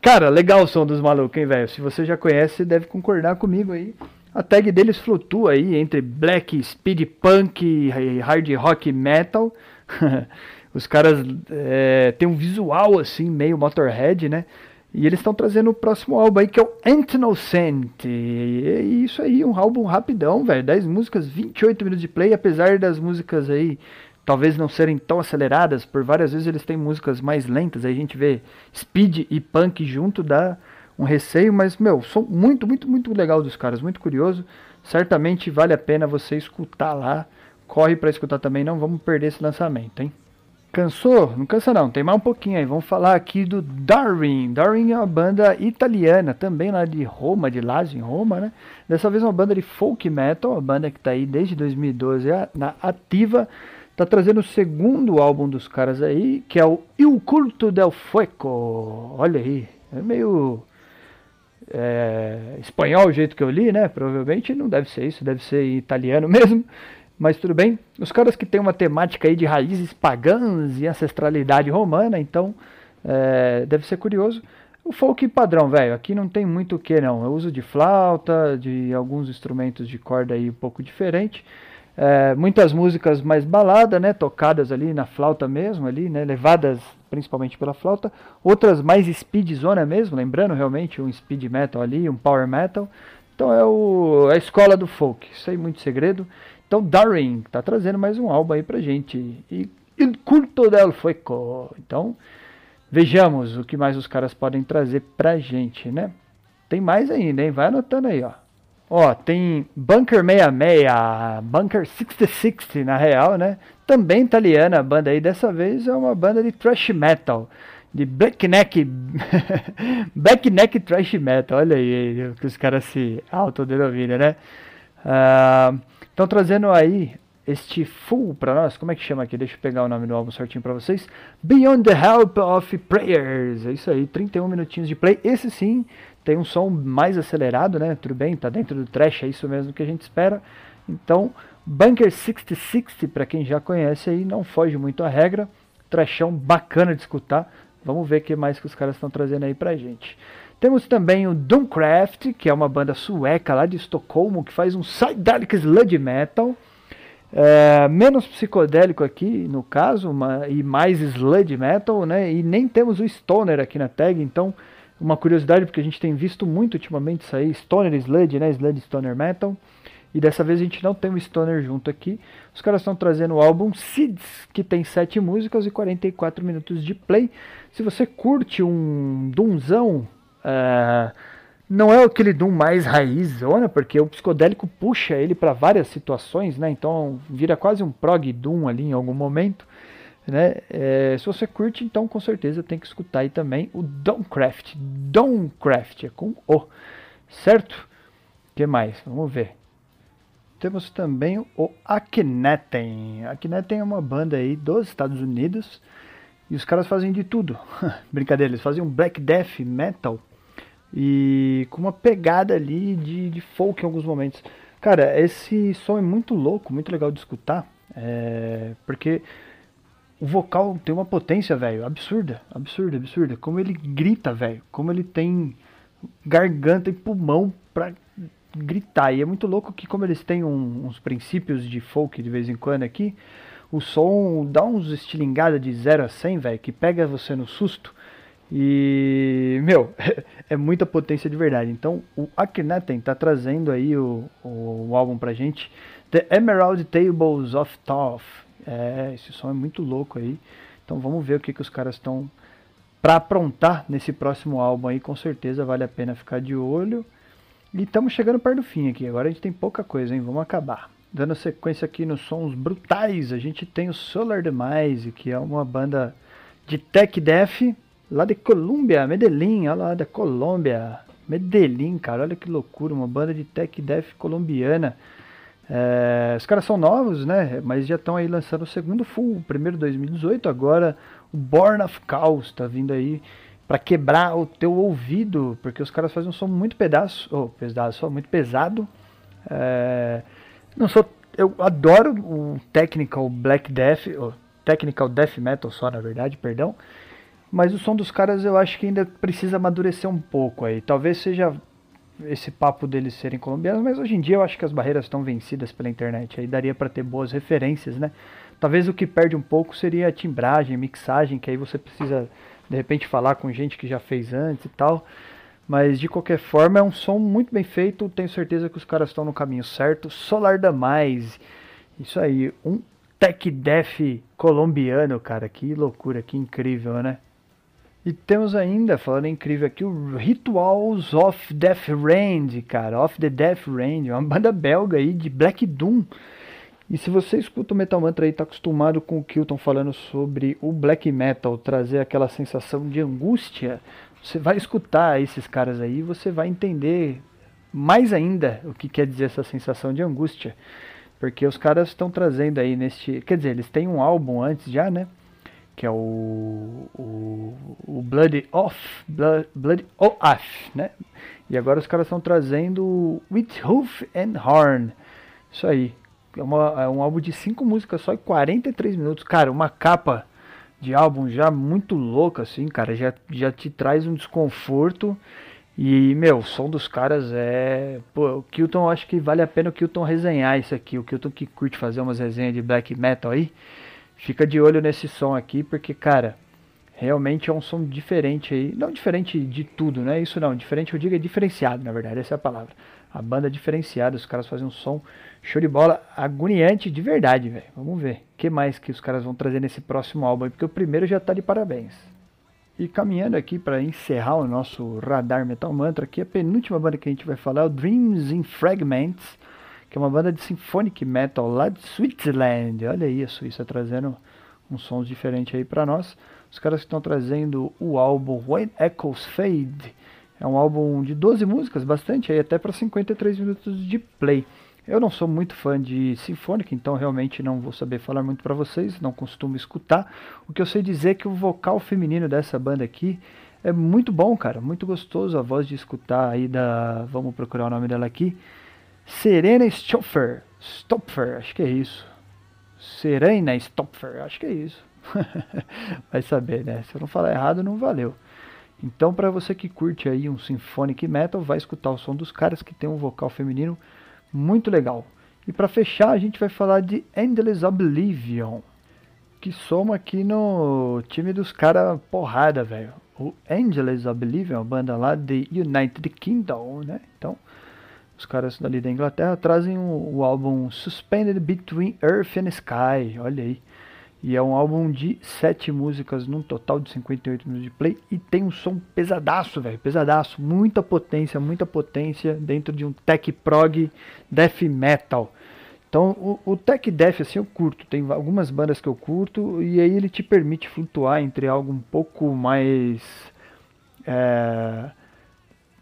Cara, legal o som dos malucos, hein, velho? Se você já conhece, deve concordar comigo aí. A tag deles flutua aí entre black, speed punk, hard rock metal. Os caras é, têm um visual assim, meio Motorhead, né? E eles estão trazendo o próximo álbum aí, que é o Antinocent. E isso aí, um álbum rapidão, velho. 10 músicas, 28 minutos de play, apesar das músicas aí talvez não serem tão aceleradas, por várias vezes eles têm músicas mais lentas, aí a gente vê speed e punk junto, dá um receio, mas, meu, som muito, muito, muito legal dos caras, muito curioso. Certamente vale a pena você escutar lá. Corre para escutar também, não vamos perder esse lançamento, hein? Cansou? Não cansa não, tem mais um pouquinho aí. Vamos falar aqui do Darwin. Darwin é uma banda italiana, também lá de Roma, de Lazio, em Roma, né? Dessa vez uma banda de folk metal, uma banda que está aí desde 2012 na ativa. Tá trazendo o segundo álbum dos caras aí, que é o Il Culto del Fuego. Olha aí, é meio é, espanhol o jeito que eu li, né? Provavelmente não deve ser isso, deve ser italiano mesmo. Mas tudo bem. Os caras que têm uma temática aí de raízes pagãs e ancestralidade romana, então é, deve ser curioso. O folk padrão, velho, aqui não tem muito o que não. Eu uso de flauta, de alguns instrumentos de corda aí um pouco diferente. É, muitas músicas mais balada, né, tocadas ali na flauta mesmo, ali, né, levadas principalmente pela flauta. Outras mais speed zona mesmo, lembrando realmente um speed metal ali, um power metal. Então é o, a escola do folk, sem muito segredo. Então Darwin tá trazendo mais um álbum aí pra gente. E Il Culto del Fuego. Então vejamos o que mais os caras podem trazer pra gente, né? Tem mais ainda, hein? Vai anotando aí, ó. Ó, tem Bunker 66, Bunker 6060 na real, né? Também italiana a banda aí. Dessa vez é uma banda de thrash metal de black neck, black neck trash metal, olha aí que os caras se autodenominam, né? Estão uh, trazendo aí este full para nós, como é que chama aqui? Deixa eu pegar o nome do álbum certinho para vocês. Beyond the Help of Prayers, é isso aí, 31 minutinhos de play. Esse sim tem um som mais acelerado, né? Tudo bem, tá dentro do trash, é isso mesmo que a gente espera. Então, Bunker 6060, para quem já conhece aí, não foge muito à regra. Trashão bacana de escutar. Vamos ver o que mais que os caras estão trazendo aí pra gente. Temos também o Doomcraft, que é uma banda sueca lá de Estocolmo, que faz um psychedelic sludge metal. É, menos psicodélico aqui, no caso, uma, e mais sludge metal, né? E nem temos o Stoner aqui na tag, então uma curiosidade, porque a gente tem visto muito ultimamente aí, Stoner Sludge, né? Sludge Stoner Metal. E dessa vez a gente não tem o Stoner junto aqui. Os caras estão trazendo o álbum Seeds, que tem 7 músicas e 44 minutos de play. Se você curte um Doomzão, uh, não é aquele Doom mais raizona, porque o psicodélico puxa ele para várias situações, né? Então vira quase um prog Doom ali em algum momento. Né? É, se você curte, então com certeza tem que escutar aí também o Domcraft. Domcraft é com O, certo? Que mais? Vamos ver. Temos também o Akhenaten. Akhenaten é uma banda aí dos Estados Unidos e os caras fazem de tudo. Brincadeira, eles fazem um black death metal e com uma pegada ali de, de folk em alguns momentos. Cara, esse som é muito louco, muito legal de escutar, é, porque o vocal tem uma potência, velho, absurda, absurda, absurda. Como ele grita, velho. Como ele tem garganta e pulmão pra gritar. E é muito louco que, como eles têm um, uns princípios de folk de vez em quando aqui, o som dá uns estilingadas de 0 a 100, velho, que pega você no susto. E, meu, é muita potência de verdade. Então, o Akhenaten tá trazendo aí o, o, o, álbum pra gente. The Emerald Tables of Thoth. É, esse som é muito louco aí. Então, vamos ver o que, que os caras estão para aprontar nesse próximo álbum aí. Com certeza vale a pena ficar de olho. E estamos chegando perto do fim aqui. Agora a gente tem pouca coisa, hein? Vamos acabar. Dando sequência aqui nos sons brutais, a gente tem o Solar Demise, que é uma banda de tech death lá de Colômbia, Medellín, olha lá da Colômbia. Medellín, cara, olha que loucura, uma banda de tech death colombiana. É, os caras são novos, né? Mas já estão aí lançando o segundo full, o primeiro 2018, agora o Born of Chaos tá vindo aí para quebrar o teu ouvido, porque os caras fazem um som muito pedaço, ou oh, muito pesado. É, não sou, eu adoro o technical black death, ou technical death metal só na verdade, perdão. Mas o som dos caras eu acho que ainda precisa amadurecer um pouco aí. Talvez seja esse papo deles serem colombianos, mas hoje em dia eu acho que as barreiras estão vencidas pela internet. Aí daria para ter boas referências, né? Talvez o que perde um pouco seria a timbragem, mixagem, que aí você precisa de repente falar com gente que já fez antes e tal. Mas de qualquer forma é um som muito bem feito, tenho certeza que os caras estão no caminho certo. Solar da Mais, isso aí, um tech death colombiano, cara, que loucura, que incrível, né? E temos ainda, falando incrível aqui, o Rituals of Death Range, cara, of the Death Range, uma banda belga aí de Black Doom. E se você escuta o Metal Mantra e está acostumado com o Kilton falando sobre o black metal, trazer aquela sensação de angústia, você vai escutar esses caras aí e você vai entender mais ainda o que quer dizer essa sensação de angústia. Porque os caras estão trazendo aí neste. Quer dizer, eles têm um álbum antes já, né? Que é o. O, o Blood Off. Blood, Blood Off, né? E agora os caras estão trazendo With Hoof and Horn. Isso aí é, uma, é um álbum de 5 músicas só e 43 minutos. Cara, uma capa de álbum já muito louca, assim, cara. Já, já te traz um desconforto. E, meu, o som dos caras é. Pô, o Kilton, acho que vale a pena o Kilton resenhar isso aqui. O Kilton que curte fazer umas resenhas de black metal aí. Fica de olho nesse som aqui, porque, cara, realmente é um som diferente aí. Não diferente de tudo, né? Isso não, diferente eu digo é diferenciado, na verdade, essa é a palavra. A banda é diferenciada, os caras fazem um som Show de bola, agoniante de verdade, velho. Vamos ver. O que mais que os caras vão trazer nesse próximo álbum, porque o primeiro já tá de parabéns. E caminhando aqui para encerrar o nosso Radar Metal Mantra, aqui a penúltima banda que a gente vai falar é o Dreams in Fragments, que é uma banda de symphonic metal lá de Switzerland. Olha aí, a Suíça trazendo uns sons diferentes aí para nós. Os caras estão trazendo o álbum When Echoes Fade. É um álbum de 12 músicas, bastante aí, até para 53 minutos de play. Eu não sou muito fã de sinfônica, então realmente não vou saber falar muito para vocês, não costumo escutar. O que eu sei dizer é que o vocal feminino dessa banda aqui é muito bom, cara, muito gostoso a voz de escutar aí da, vamos procurar o nome dela aqui, Serena Stopfer, Stopfer, acho que é isso. Serena Stopfer, acho que é isso. Vai saber, né? Se eu não falar errado, não valeu. Então, para você que curte aí um symphonic metal, vai escutar o som dos caras que tem um vocal feminino muito legal. E para fechar, a gente vai falar de Endless Oblivion, que soma aqui no time dos caras porrada, velho. O Endless Oblivion, banda lá de United Kingdom, né? Então, os caras ali da Inglaterra trazem o, o álbum Suspended Between Earth and Sky, olha aí. E é um álbum de sete músicas, num total de 58 minutos de play. E tem um som pesadaço, velho. Pesadaço. Muita potência, muita potência dentro de um tech prog death metal. Então o, o tech death assim eu curto. Tem algumas bandas que eu curto. E aí ele te permite flutuar entre algo um pouco mais. É,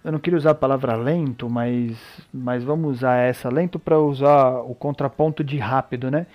eu não queria usar a palavra lento, mas, mas vamos usar essa lento para usar o contraponto de rápido, né?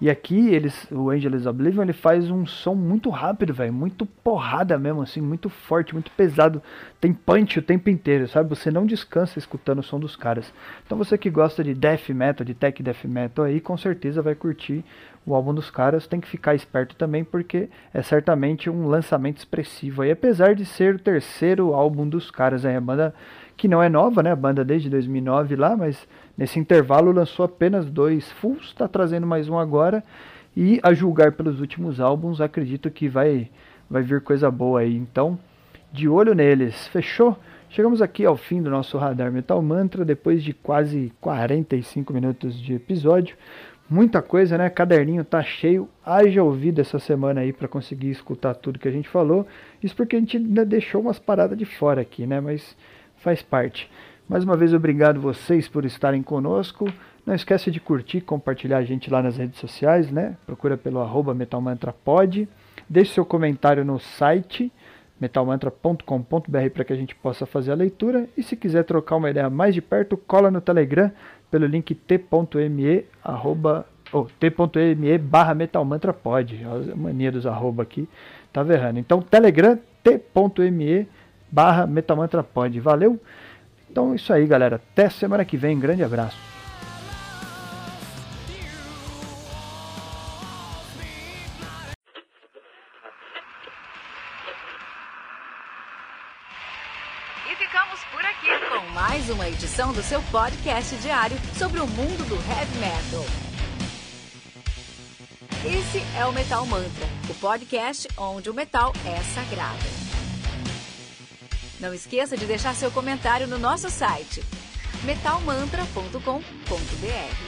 E aqui eles, o Angelus Oblivion, ele faz um som muito rápido, velho, muito porrada mesmo, assim, muito forte, muito pesado. Tem punch o tempo inteiro, sabe? Você não descansa escutando o som dos caras. Então você que gosta de death metal, de tech death metal aí, com certeza vai curtir o álbum dos caras. Tem que ficar esperto também, porque é certamente um lançamento expressivo aí, apesar de ser o terceiro álbum dos caras aí, a banda que não é nova, né? A banda desde 2009 lá, mas nesse intervalo lançou apenas dois fulls, está trazendo mais um agora. E a julgar pelos últimos álbuns, acredito que vai, vai vir coisa boa aí. Então, de olho neles. Fechou? Chegamos aqui ao fim do nosso Radar Metal Mantra, depois de quase 45 minutos de episódio. Muita coisa, né? Caderninho tá cheio. Haja ouvido essa semana aí para conseguir escutar tudo que a gente falou. Isso porque a gente ainda deixou umas paradas de fora aqui, né? Mas faz parte. Mais uma vez, obrigado vocês por estarem conosco. Não esqueça de curtir, compartilhar a gente lá nas redes sociais, né? Procura pelo arroba metalmantrapod. Deixe seu comentário no site metalmantra.com.br para que a gente possa fazer a leitura. E se quiser trocar uma ideia mais de perto, cola no Telegram pelo link t.me arroba, t.me barra metalmantrapod. A mania dos arroba aqui tá verrando. Então, Telegram t.me barra Metamantrapod. Valeu? Então é isso aí, galera. Até semana que vem. Grande abraço. Uma edição do seu podcast diário sobre o mundo do heavy metal. Esse é o Metal Mantra, o podcast onde o metal é sagrado. Não esqueça de deixar seu comentário no nosso site metalmantra.com.br.